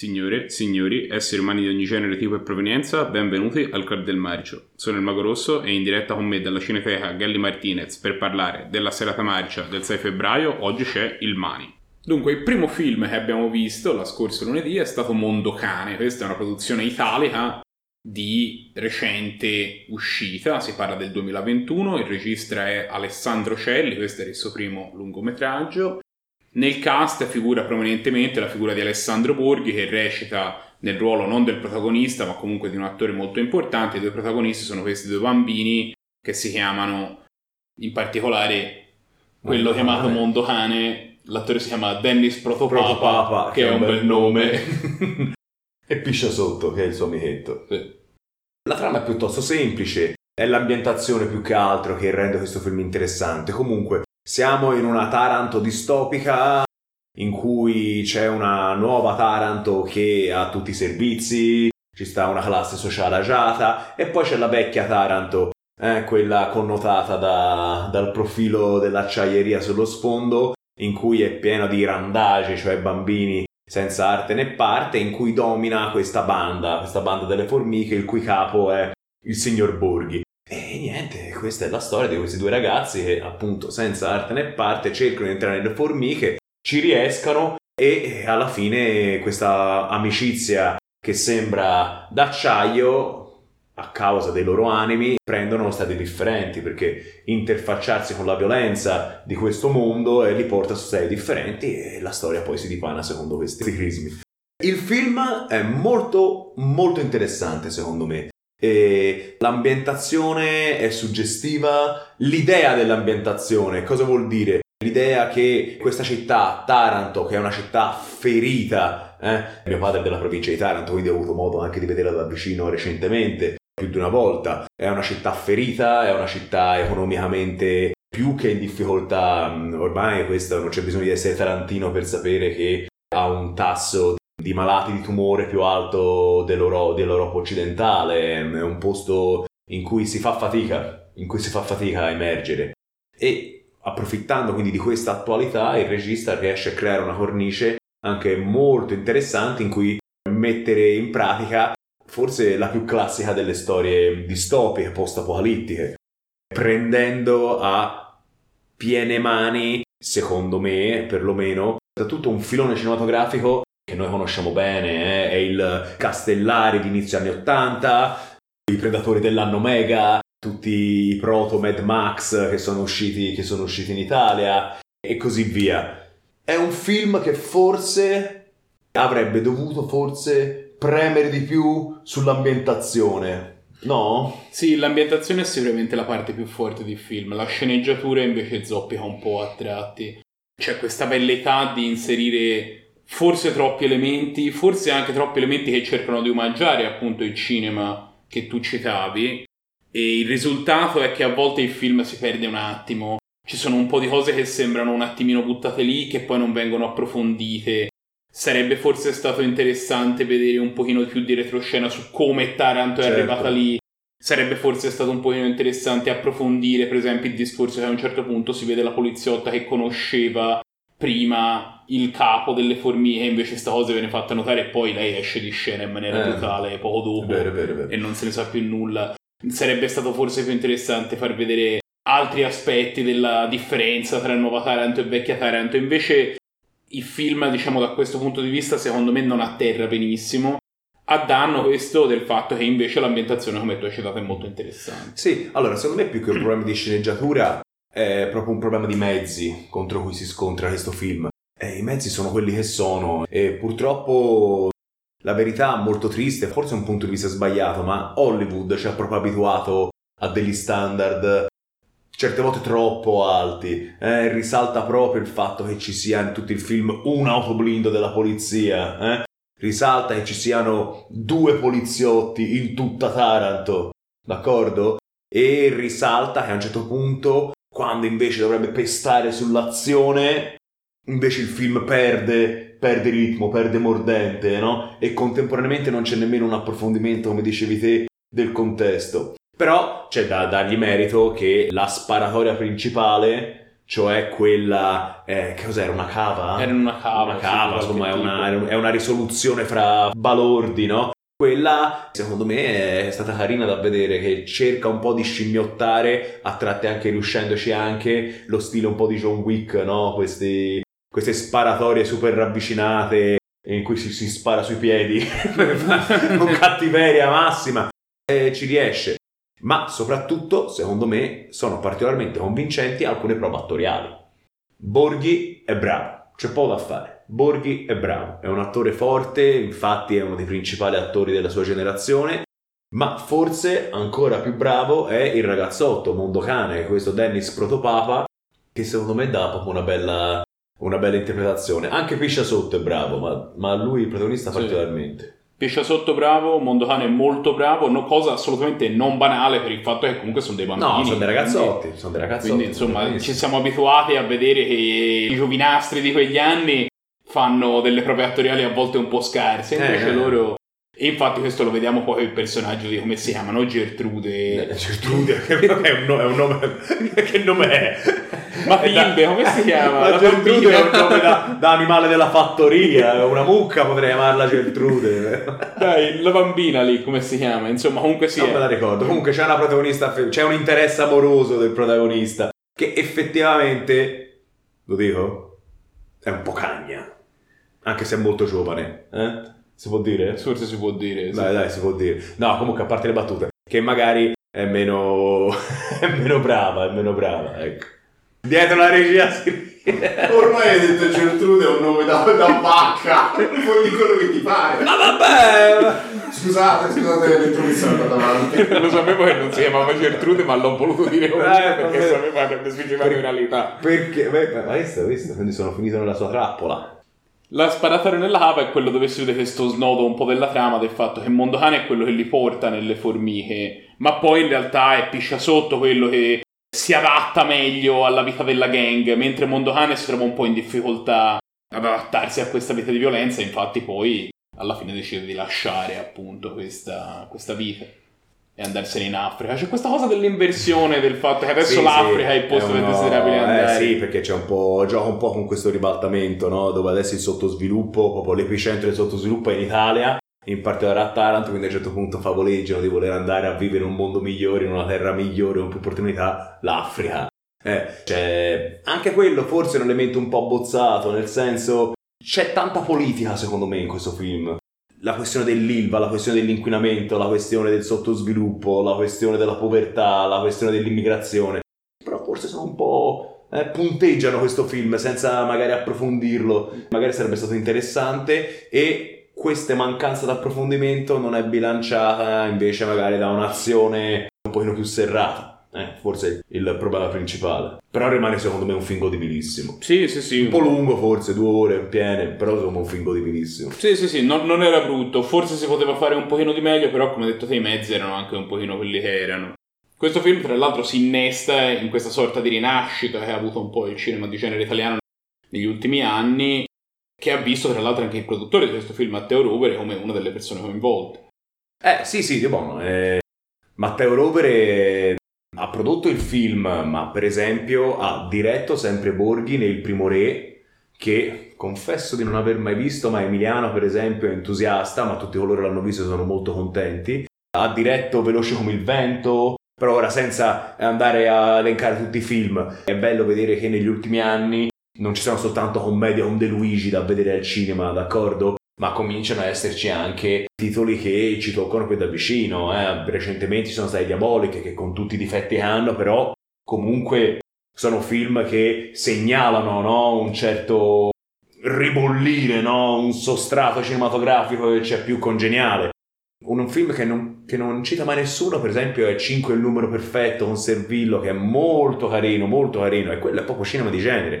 Signore, signori, esseri umani di ogni genere, tipo e provenienza, benvenuti al Club del Marcio. Sono il Mago Rosso e in diretta con me dalla Cineteca Galli Martinez per parlare della serata marcia del 6 febbraio, oggi c'è il Mani. Dunque, il primo film che abbiamo visto la scorsa lunedì è stato Mondo Cane. Questa è una produzione italica di recente uscita, si parla del 2021, il regista è Alessandro Celli, questo è il suo primo lungometraggio. Nel cast figura prominentemente la figura di Alessandro Borghi che recita nel ruolo non del protagonista ma comunque di un attore molto importante. I due protagonisti sono questi due bambini che si chiamano in particolare quello Mondo chiamato Cane. Mondo Cane, l'attore si chiama Dennis Protopapa, Protopapa che, che è un bel nome. e Piscia Sotto che è il suo amichetto. Sì. La trama è piuttosto semplice, è l'ambientazione più che altro che rende questo film interessante. Comunque siamo in una Taranto distopica in cui c'è una nuova Taranto che ha tutti i servizi, ci sta una classe sociale agiata e poi c'è la vecchia Taranto, eh, quella connotata da, dal profilo dell'acciaieria sullo sfondo, in cui è pieno di randagi, cioè bambini senza arte né parte, in cui domina questa banda, questa banda delle formiche, il cui capo è il signor Borghi. E niente, questa è la storia di questi due ragazzi che appunto senza arte né parte cercano di entrare nelle formiche, ci riescano e alla fine questa amicizia che sembra d'acciaio a causa dei loro animi prendono stati differenti perché interfacciarsi con la violenza di questo mondo li porta su stati differenti e la storia poi si dipana secondo questi crismi. Il film è molto molto interessante secondo me e l'ambientazione è suggestiva, l'idea dell'ambientazione, cosa vuol dire? L'idea che questa città, Taranto, che è una città ferita, eh? mio padre è della provincia di Taranto, quindi ho avuto modo anche di vederla da vicino recentemente, più di una volta, è una città ferita, è una città economicamente più che in difficoltà, ormai questo non c'è bisogno di essere tarantino per sapere che ha un tasso di malati di tumore più alto dell'Euro- dell'Europa occidentale, è un posto in cui si fa fatica, in cui si fa fatica a emergere. E approfittando quindi di questa attualità, il regista riesce a creare una cornice anche molto interessante in cui mettere in pratica forse la più classica delle storie distopiche, post-apocalittiche, prendendo a piene mani, secondo me perlomeno, da tutto un filone cinematografico che noi conosciamo bene, eh? è il Castellari di inizio anni 80, i Predatori dell'anno Mega, tutti i proto Mad Max che sono usciti, che sono usciti in Italia e così via. È un film che forse avrebbe dovuto forse premere di più sull'ambientazione. No? Sì, l'ambientazione è sicuramente la parte più forte del film, la sceneggiatura invece zoppica un po' a tratti. C'è questa velleità di inserire forse troppi elementi, forse anche troppi elementi che cercano di omaggiare appunto il cinema che tu citavi e il risultato è che a volte il film si perde un attimo. Ci sono un po' di cose che sembrano un attimino buttate lì che poi non vengono approfondite. Sarebbe forse stato interessante vedere un pochino più di retroscena su come Taranto è certo. arrivata lì. Sarebbe forse stato un pochino interessante approfondire, per esempio, il discorso che a un certo punto si vede la poliziotta che conosceva prima il capo delle formiche, invece sta cosa viene fatta notare e poi lei esce di scena in maniera eh, brutale poco dopo vero, vero, vero. e non se ne sa più nulla. Sarebbe stato forse più interessante far vedere altri aspetti della differenza tra nuova Taranto e vecchia Taranto. Invece il film, diciamo da questo punto di vista, secondo me non atterra benissimo. A danno questo del fatto che invece l'ambientazione, come tu hai citato, è molto interessante. Sì, allora secondo me più che un problema di sceneggiatura è proprio un problema di mezzi contro cui si scontra questo film. E I mezzi sono quelli che sono e purtroppo la verità molto triste, forse è un punto di vista sbagliato, ma Hollywood ci ha proprio abituato a degli standard certe volte troppo alti. Eh, risalta proprio il fatto che ci sia in tutto il film un autoblindo della polizia. Eh? Risalta che ci siano due poliziotti in tutta Taranto. D'accordo? E risalta che a un certo punto quando invece dovrebbe pestare sull'azione, invece il film perde, perde ritmo, perde mordente, no? E contemporaneamente non c'è nemmeno un approfondimento, come dicevi te, del contesto. Però c'è da dargli merito che la sparatoria principale cioè quella eh, che cos'era una cava? Era una cava, una cava, insomma, è una, è una risoluzione fra balordi, no? Quella, secondo me, è stata carina da vedere, che cerca un po' di scimmiottare, a tratti anche riuscendoci anche, lo stile un po' di John Wick, no? Questi, queste sparatorie super ravvicinate in cui si, si spara sui piedi con cattiveria massima. E ci riesce. Ma soprattutto, secondo me, sono particolarmente convincenti alcune prove attoriali. Borghi è bravo, c'è poco da fare. Borghi è bravo, è un attore forte, infatti è uno dei principali attori della sua generazione, ma forse ancora più bravo è il ragazzotto Mondocane, questo Dennis Protopapa, che secondo me dà proprio una bella, una bella interpretazione. Anche Piscia Sotto è bravo, ma, ma lui il protagonista Sì. particolarmente. Pescia sotto bravo, Mondocane è molto bravo, no- cosa assolutamente non banale per il fatto che comunque sono dei bambini. No, sono dei quindi- ragazzotti, sono dei ragazzotti. Quindi insomma ci siamo abituati a vedere che i giovinastri di quegli anni fanno delle prove attoriali a volte un po' scarse, Eh, invece eh. loro... E infatti questo lo vediamo poi il personaggio di come si chiamano, Gertrude... Eh, Gertrude, che è un, no- è un nome. che nome è? Matilde, È da- come si chiama? La La Gertrude bambina. è un nome da, da animale della fattoria. Una mucca potrei chiamarla Gertrude. Dai, la bambina lì, come si chiama? Insomma, comunque sì. non me la ricordo. Comunque c'è una protagonista, c'è un interesse amoroso del protagonista che effettivamente, lo dico, è un po' cagna. Anche se è molto giovane. Eh? Si può dire? Forse si può dire. sì. Dai, dai, si può dire. No, comunque a parte le battute, che magari è meno, è meno brava, è meno brava, ecco. Dietro la regia si... Ormai hai detto Gertrude è un nome da, da vacca, puoi dire quello che ti pare. Ma vabbè! Scusate, scusate l'intromissione davanti. Lo sapevo che non si chiamava Gertrude, ma l'ho voluto dire comunque Eh, perché vabbè. sapevo che avrebbe sfigurato in realtà. Perché? Beh, ma visto, visto, quindi sono finito nella sua trappola. La sparatoria nella cava è quello dove si vede questo snodo un po' della trama del fatto che Mondocane è quello che li porta nelle formiche, ma poi in realtà è Piscia Sotto quello che si adatta meglio alla vita della gang, mentre Mondocane si trova un po' in difficoltà ad adattarsi a questa vita di violenza, infatti poi alla fine decide di lasciare appunto questa, questa vita e andarsene in Africa. C'è questa cosa dell'inversione del fatto che adesso Sì, l'Africa sì, è il posto dove uno- desiderabile andare. Eh sì, perché c'è un po', gioca un po' con questo ribaltamento, no? Dove adesso il sottosviluppo, proprio l'epicentro del sottosviluppo è in Italia, in particolare a Taranto, quindi a un certo punto favoleggiano di voler andare a vivere in un mondo migliore, in una terra migliore, con più opportunità, l'Africa. Eh, c'è anche quello forse è un elemento un po' abbozzato, nel senso c'è tanta politica secondo me in questo film. La questione dell'ILVA, la questione dell'inquinamento, la questione del sottosviluppo, la questione della povertà, la questione dell'immigrazione. Però forse sono un po'... eh, punteggiano questo film senza magari approfondirlo. Magari sarebbe stato interessante e questa mancanza di approfondimento non è bilanciata invece magari da un'azione un pochino più serrata. Eh, forse il problema principale. Però rimane secondo me un film godibilissimo. Sì, sì, sì. Un po' lungo forse, due ore piene, però insomma un film godibilissimo. Sì, sì, sì, non, non era brutto. Forse si poteva fare un pochino di meglio, però come detto te i mezzi erano anche un pochino quelli che erano. Questo film, tra l'altro, si innesta in questa sorta di rinascita che ha avuto un po' il cinema di genere italiano negli ultimi anni, che ha visto tra l'altro anche il produttore di questo film, Matteo Rovere, come una delle persone coinvolte. Eh sì sì, di buono. eh, Matteo Rovere ha prodotto il film, ma per esempio ha diretto sempre Borghi nel Primo Re, che confesso di non aver mai visto, ma Emiliano per esempio è entusiasta, ma tutti coloro che l'hanno visto sono molto contenti. Ha diretto Veloce come il vento, però ora senza andare a elencare tutti i film, è bello vedere che negli ultimi anni non ci sono soltanto commedie con De Luigi da vedere al cinema, d'accordo? Ma cominciano a esserci anche titoli che ci toccano più da vicino. Eh. Recentemente ci sono stati Diaboliche che con tutti i difetti hanno, però comunque sono film che segnalano no? un certo ribollire, no? un sostrato cinematografico che c'è più congeniale. Un film che non, che non cita mai nessuno, per esempio, è 5 il numero perfetto con Servillo, che è molto carino, molto carino, e quello è proprio cinema di genere.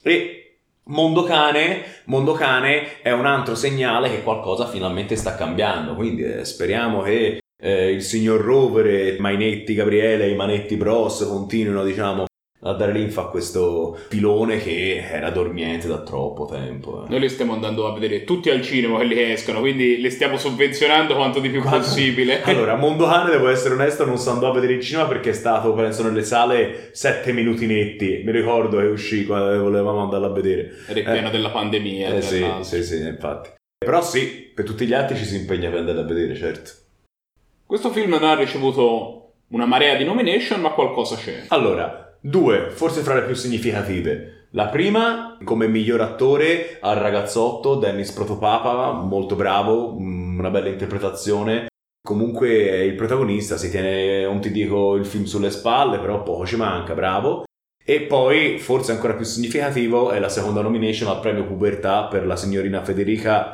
E Mondocane, Mondocane è un altro segnale che qualcosa finalmente sta cambiando, quindi eh, speriamo che eh, il signor Rovere, Mainetti Gabriele i Manetti Bros continuino, diciamo, a dare linfa a questo pilone che era dormiente da troppo tempo. eh. Noi li stiamo andando a vedere tutti al cinema quelli che escono, quindi li stiamo sovvenzionando quanto di più Guarda, possibile. Allora, Mondo Cane, devo essere onesto, non so andò a vedere in cinema perché è stato, penso, nelle sale sette minuti netti. Mi ricordo che uscì quando volevamo andarla a vedere. Ed è pieno della pandemia. Eh sì, sì, sì, infatti. Però sì, per tutti gli altri ci si impegna per andare a vedere, certo. Questo film non ha ricevuto una marea di nomination, ma qualcosa c'è. Allora, due, forse fra le più significative. La prima, come miglior attore, al ragazzotto Dennis Protopapa, molto bravo, mm, una bella interpretazione. Comunque è il protagonista, si tiene, non ti dico il film sulle spalle, però poco ci manca, bravo. E poi, forse ancora più significativo, è la seconda nomination al premio Pubertà per la signorina Federica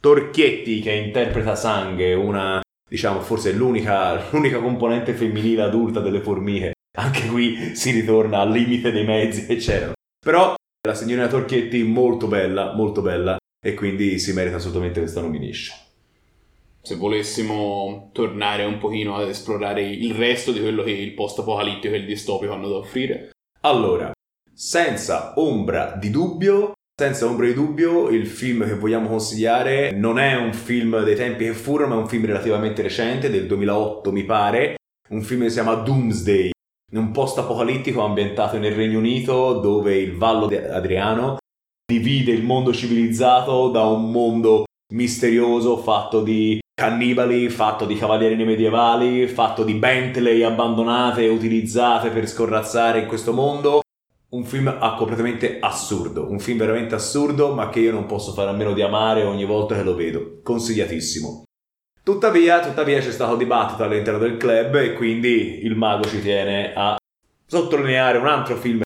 Torchietti, che interpreta Sanghe, una, diciamo, forse l'unica, l'unica componente femminile adulta delle formiche. Anche qui si ritorna al limite dei mezzi c'erano. Però la signorina Torchietti molto bella, molto bella, e quindi si merita assolutamente questa nomination. Se volessimo tornare un pochino ad esplorare il resto di quello che il post-apocalittico e il distopico hanno da offrire. Allora, senza ombra di dubbio, senza ombra di dubbio, il film che vogliamo consigliare non è un film dei tempi che furono, ma è un film relativamente recente, del 2008 mi pare, un film che si chiama Doomsday, un post-apocalittico ambientato nel Regno Unito dove il Vallo di Adriano divide il mondo civilizzato da un mondo misterioso fatto di cannibali, fatto di cavalieri medievali, fatto di Bentley abbandonate e utilizzate per scorrazzare in questo mondo. Un film ah, completamente assurdo, un film veramente assurdo, ma che io non posso fare a meno di amare ogni volta che lo vedo. Consigliatissimo. Tuttavia, tuttavia c'è stato dibattito all'interno del club e quindi il mago ci tiene a sottolineare un altro film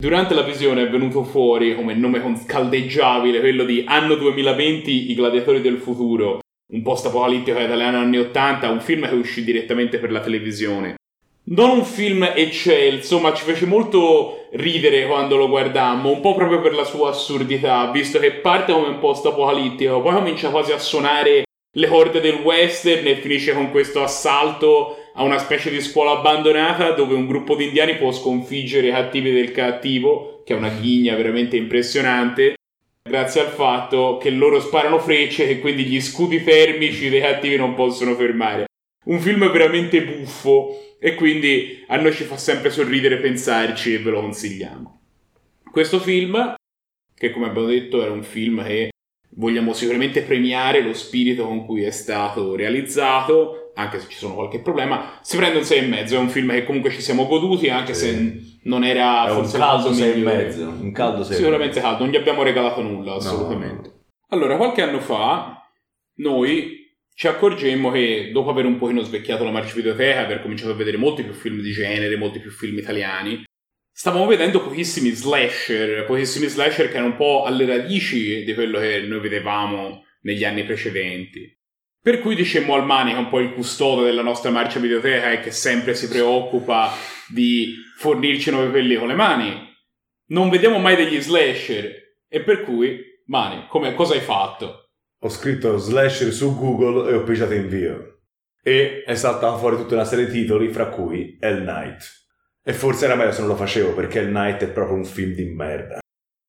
Durante la visione è venuto fuori come nome caldeggiabile quello di Anno 2020, I gladiatori del futuro, un post-apocalittico italiano anni 80, un film che uscì direttamente per la televisione. Non un film eccelso, ma ci fece molto ridere quando lo guardammo, un po' proprio per la sua assurdità, visto che parte come un post-apocalittico, poi comincia quasi a suonare le corde del western e finisce con questo assalto a una specie di scuola abbandonata dove un gruppo di indiani può sconfiggere i cattivi del cattivo, che è una ghigna veramente impressionante, grazie al fatto che loro sparano frecce e quindi gli scudi termici dei cattivi non possono fermare. Un film veramente buffo e quindi a noi ci fa sempre sorridere pensarci e ve lo consigliamo. Questo film, che come abbiamo detto era un film che vogliamo sicuramente premiare lo spirito con cui è stato realizzato, anche se ci sono qualche problema, si prende un 6,5, è un film che comunque ci siamo goduti, anche Sì. se non era È un forse caldo il 6 e mezzo, un caldo 6 Sicuramente caldo, non gli abbiamo regalato nulla, assolutamente. Allora, qualche anno fa, noi ci accorgemmo che dopo aver un pochino svecchiato la marcia videoteca, aver cominciato a vedere molti più film di genere, molti più film italiani, stavamo vedendo pochissimi slasher, pochissimi slasher che erano un po' alle radici di quello che noi vedevamo negli anni precedenti. Per cui dicemmo al Mani, che è un po' il custode della nostra marcia videoteca e che sempre si preoccupa di fornirci nuove pellicole, Mani, non vediamo mai degli slasher. E per cui, Mani, come, cosa hai fatto? Ho scritto slasher su Google e ho pigiato invio. E è saltata fuori tutta una serie di titoli, fra cui Hell Night. E forse era meglio se non lo facevo, perché Hell Night è proprio un film di merda.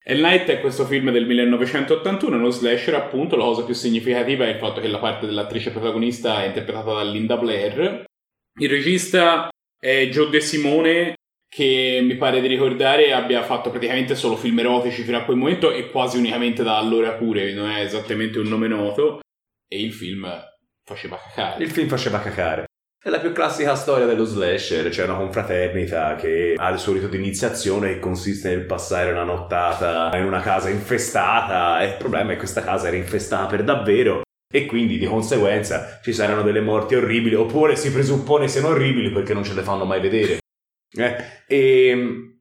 Hell Night è questo film del 1981, uno slasher appunto, la cosa più significativa è il fatto che la parte dell'attrice protagonista è interpretata da Linda Blair. Il regista è Joe De Simone, che mi pare di ricordare abbia fatto praticamente solo film erotici fino a quel momento e quasi unicamente da allora pure, non è esattamente un nome noto, e il film faceva cacare. Il film faceva cacare. È la più classica storia dello slasher, c'è una confraternita che ha il suo rito di iniziazione che consiste nel passare una nottata in una casa infestata e il problema è che questa casa era infestata per davvero e quindi di conseguenza ci saranno delle morti orribili oppure si presuppone siano orribili perché non ce le fanno mai vedere. Eh, e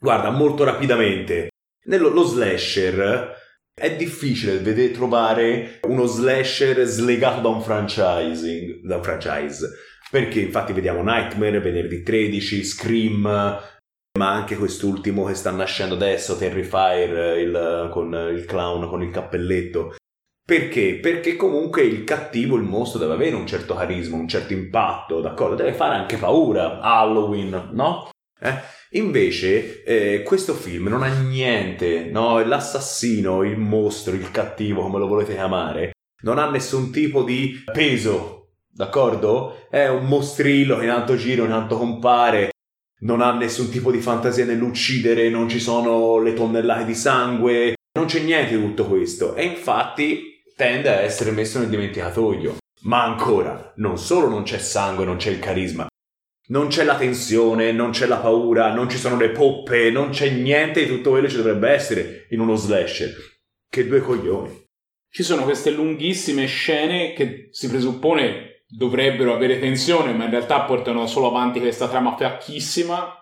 guarda, molto rapidamente, nello lo slasher è difficile vede- trovare uno slasher slegato da un franchising, da un franchise. Perché infatti vediamo Nightmare, Venerdì 13, Scream, ma anche quest'ultimo che sta nascendo adesso, Terrifier, il, con il clown con il cappelletto. Perché? Perché comunque il cattivo, il mostro deve avere un certo carisma, un certo impatto, d'accordo? Deve fare anche paura. Halloween, no? Eh? Invece, eh, questo film non ha niente, no? L'assassino, il mostro, il cattivo, come lo volete chiamare, non ha nessun tipo di peso, d'accordo? È un mostrillo che in tanto giro, in tanto compare, non ha nessun tipo di fantasia nell'uccidere, non ci sono le tonnellate di sangue, non c'è niente di tutto questo. E infatti tende a essere messo nel dimenticatoio. Ma ancora, non solo non c'è sangue, non c'è il carisma, non c'è la tensione, non c'è la paura, non ci sono le poppe, non c'è niente di tutto quello che ci dovrebbe essere in uno slasher. Che due coglioni. Ci sono queste lunghissime scene che si presuppone dovrebbero avere tensione, ma in realtà portano solo avanti questa trama fiacchissima,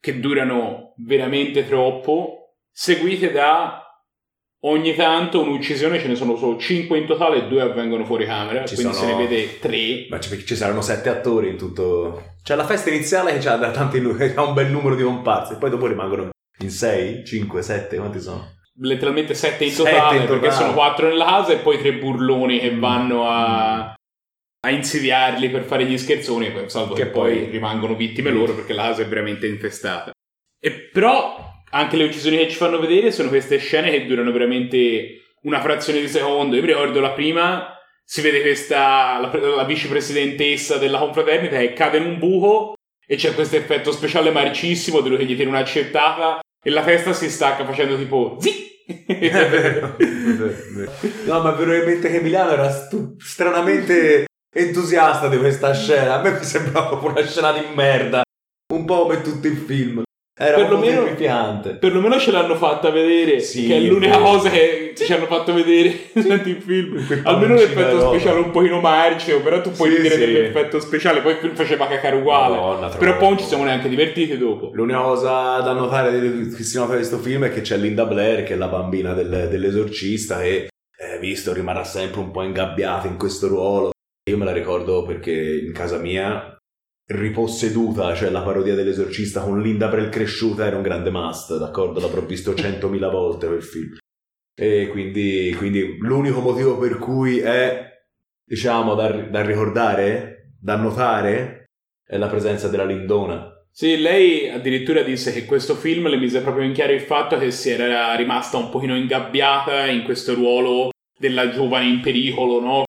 che durano veramente troppo, seguite da ogni tanto un'uccisione, ce ne sono solo 5 in totale e 2 avvengono fuori camera, Ci quindi sono- se ne vede 3. Ma c'è- ci saranno sette attori in tutto. C'è la festa iniziale che ha tanti ha un bel numero di comparse, e poi dopo rimangono in 6, 5, 7, quanti sono? letteralmente 7 in totale, in perché totale. sono 4 nella casa e poi 3 burloni che Mm. vanno a, a insidiarli per fare gli scherzoni, salvo che, Che poi, poi- rimangono vittime loro perché la casa è veramente infestata. E però anche le uccisioni che ci fanno vedere sono queste scene che durano veramente una frazione di secondo. Io mi ricordo la prima, si vede questa, la, la vicepresidentessa della confraternita che cade in un buco e c'è questo effetto speciale marcissimo di lui che gli tiene un'accettata e la testa si stacca facendo tipo zi È vero, è vero, è vero. No, ma veramente che Emiliano era stu- stranamente entusiasta di questa scena. A me mi sembrava proprio una scena di merda. Un po' come tutto il film. Era Perlomeno- terrificante. Perlomeno ce l'hanno fatta vedere, Sì, che è l'unica cosa che ci hanno fatto vedere durante il film. Quel Almeno l'effetto speciale un pochino marcio, però tu puoi Sì, dire sì. dell'effetto speciale, poi il film faceva cacare uguale. Madonna, però poi non ci siamo neanche divertiti dopo. L'unica cosa da notare che si nota di questo film è che c'è Linda Blair, che è la bambina del- dell'esorcista, e eh, visto rimarrà sempre un po' ingabbiata in questo ruolo. Io me la ricordo perché in casa mia riposseduta, cioè la parodia dell'esorcista con Linda Blair cresciuta era un grande must, d'accordo? L'avrò visto centomila volte quel film. E quindi, quindi l'unico motivo per cui è, diciamo, da, da ricordare, da notare, è la presenza della Lindona. Sì, lei addirittura disse che questo film le mise proprio in chiaro il fatto che si era rimasta un pochino ingabbiata in questo ruolo della giovane in pericolo, no?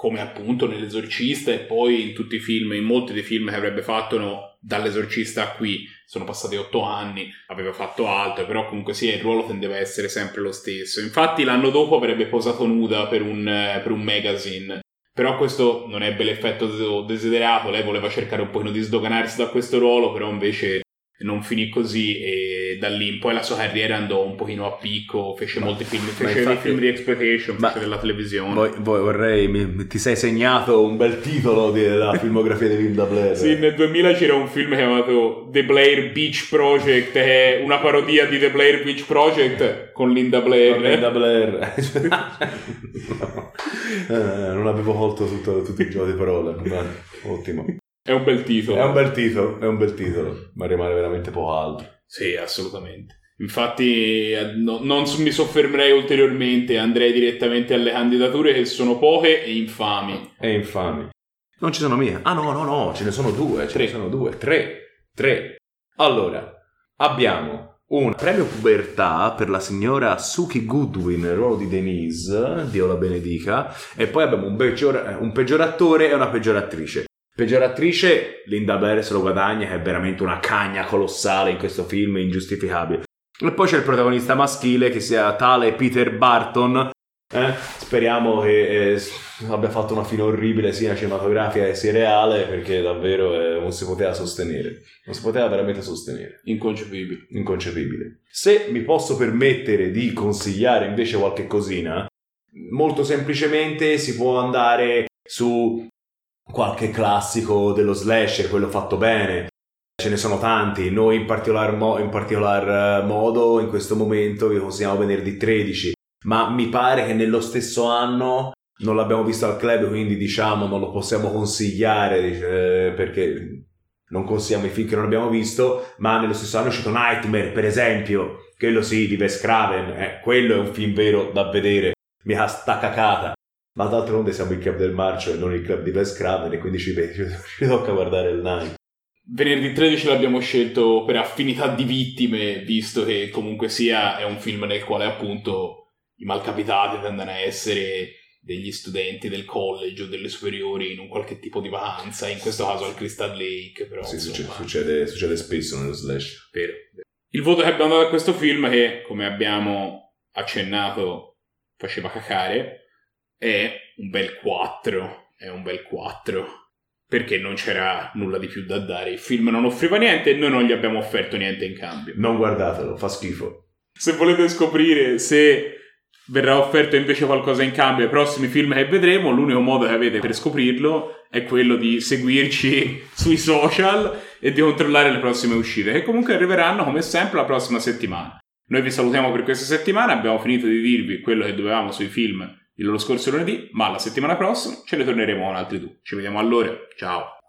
Come appunto nell'esorcista e poi in tutti i film, in molti dei film che avrebbe fatto no, dall'esorcista a qui. Sono passati otto anni, aveva fatto altro, però comunque sì, il ruolo tendeva a essere sempre lo stesso. Infatti l'anno dopo avrebbe posato nuda per un, per un magazine. Però questo non ebbe l'effetto desiderato, lei voleva cercare un pochino di sdoganarsi da questo ruolo, però invece non finì così e da lì in poi la sua carriera andò un pochino a picco, fece Ma- molti film, ma fece infatti- film di exploitation, Ma- fece della televisione. Voi- voi vorrei, mi- ti sei segnato un bel titolo della filmografia di Linda Blair. Sì, nel 2000 c'era un film chiamato The Blair Beach Project, che è una parodia di The Blair Beach Project con Linda Blair. Con Linda Blair. No. Eh, non avevo colto tutto- tutti i giochi di parole. Bene, Ottimo. È un bel titolo. È un bel titolo, è un bel titolo, ma rimane veramente poco altro. Sì, assolutamente. Infatti eh, no- non mi soffermerei ulteriormente, andrei direttamente alle candidature che sono poche e infami. È infami. Non ci sono mie. Ah no, no, no, ce ne sono due, ce Tre. ne sono due, tre, tre. Allora, abbiamo un premio pubertà per la signora Suki Goodwin, nel ruolo di Denise, Dio la benedica, e poi abbiamo un, peggior- un peggioratore e una peggioratrice. Peggioratrice, Linda Blair se lo guadagna, che è veramente una cagna colossale in questo film, ingiustificabile. E poi c'è il protagonista maschile che sia tale Peter Barton, eh? Speriamo che eh, abbia fatto una fine orribile sia cinematografica sia reale perché davvero eh, non si poteva sostenere. Non si poteva veramente sostenere. Inconcepibile. Inconcepibile. Se mi posso permettere di consigliare invece qualche cosina, molto semplicemente si può andare su qualche classico dello slasher, quello fatto bene. Ce ne sono tanti, noi in particolar, mo- in particolar eh, modo in questo momento vi consigliamo venerdì 13, ma mi pare che nello stesso anno non l'abbiamo visto al club, quindi diciamo non lo possiamo consigliare eh, perché non consigliamo i film che non abbiamo visto, ma nello stesso anno è uscito Nightmare, per esempio, quello sì, di Wes Craven, eh, quello è un film vero da vedere, mica sta cacata. Ma d'altronde siamo il club del marcio e non il club di Wes Craven e quindi ci, ci, tocca guardare il Night. venerdì 13 l'abbiamo scelto per affinità di vittime, visto che comunque sia è un film nel quale appunto i malcapitati tendono a essere degli studenti del college o delle superiori in un qualche tipo di vacanza, in questo caso al Crystal Lake, però Sì, insomma, succede, succede, succede spesso nello slash. vero. Il voto che abbiamo dato a questo film, che come abbiamo accennato faceva cacare, è un bel 4. È un bel 4. Perché non c'era nulla di più da dare. Il film non offriva niente e noi non gli abbiamo offerto niente in cambio. Non guardatelo, fa schifo. Se volete scoprire se verrà offerto invece qualcosa in cambio ai prossimi film che vedremo, l'unico modo che avete per scoprirlo è quello di seguirci sui social e di controllare le prossime uscite, che comunque arriveranno come sempre la prossima settimana. Noi vi salutiamo per questa settimana, abbiamo finito di dirvi quello che dovevamo sui film il loro scorso lunedì, ma la settimana prossima ce ne torneremo con altri due. Ci vediamo allora, ciao!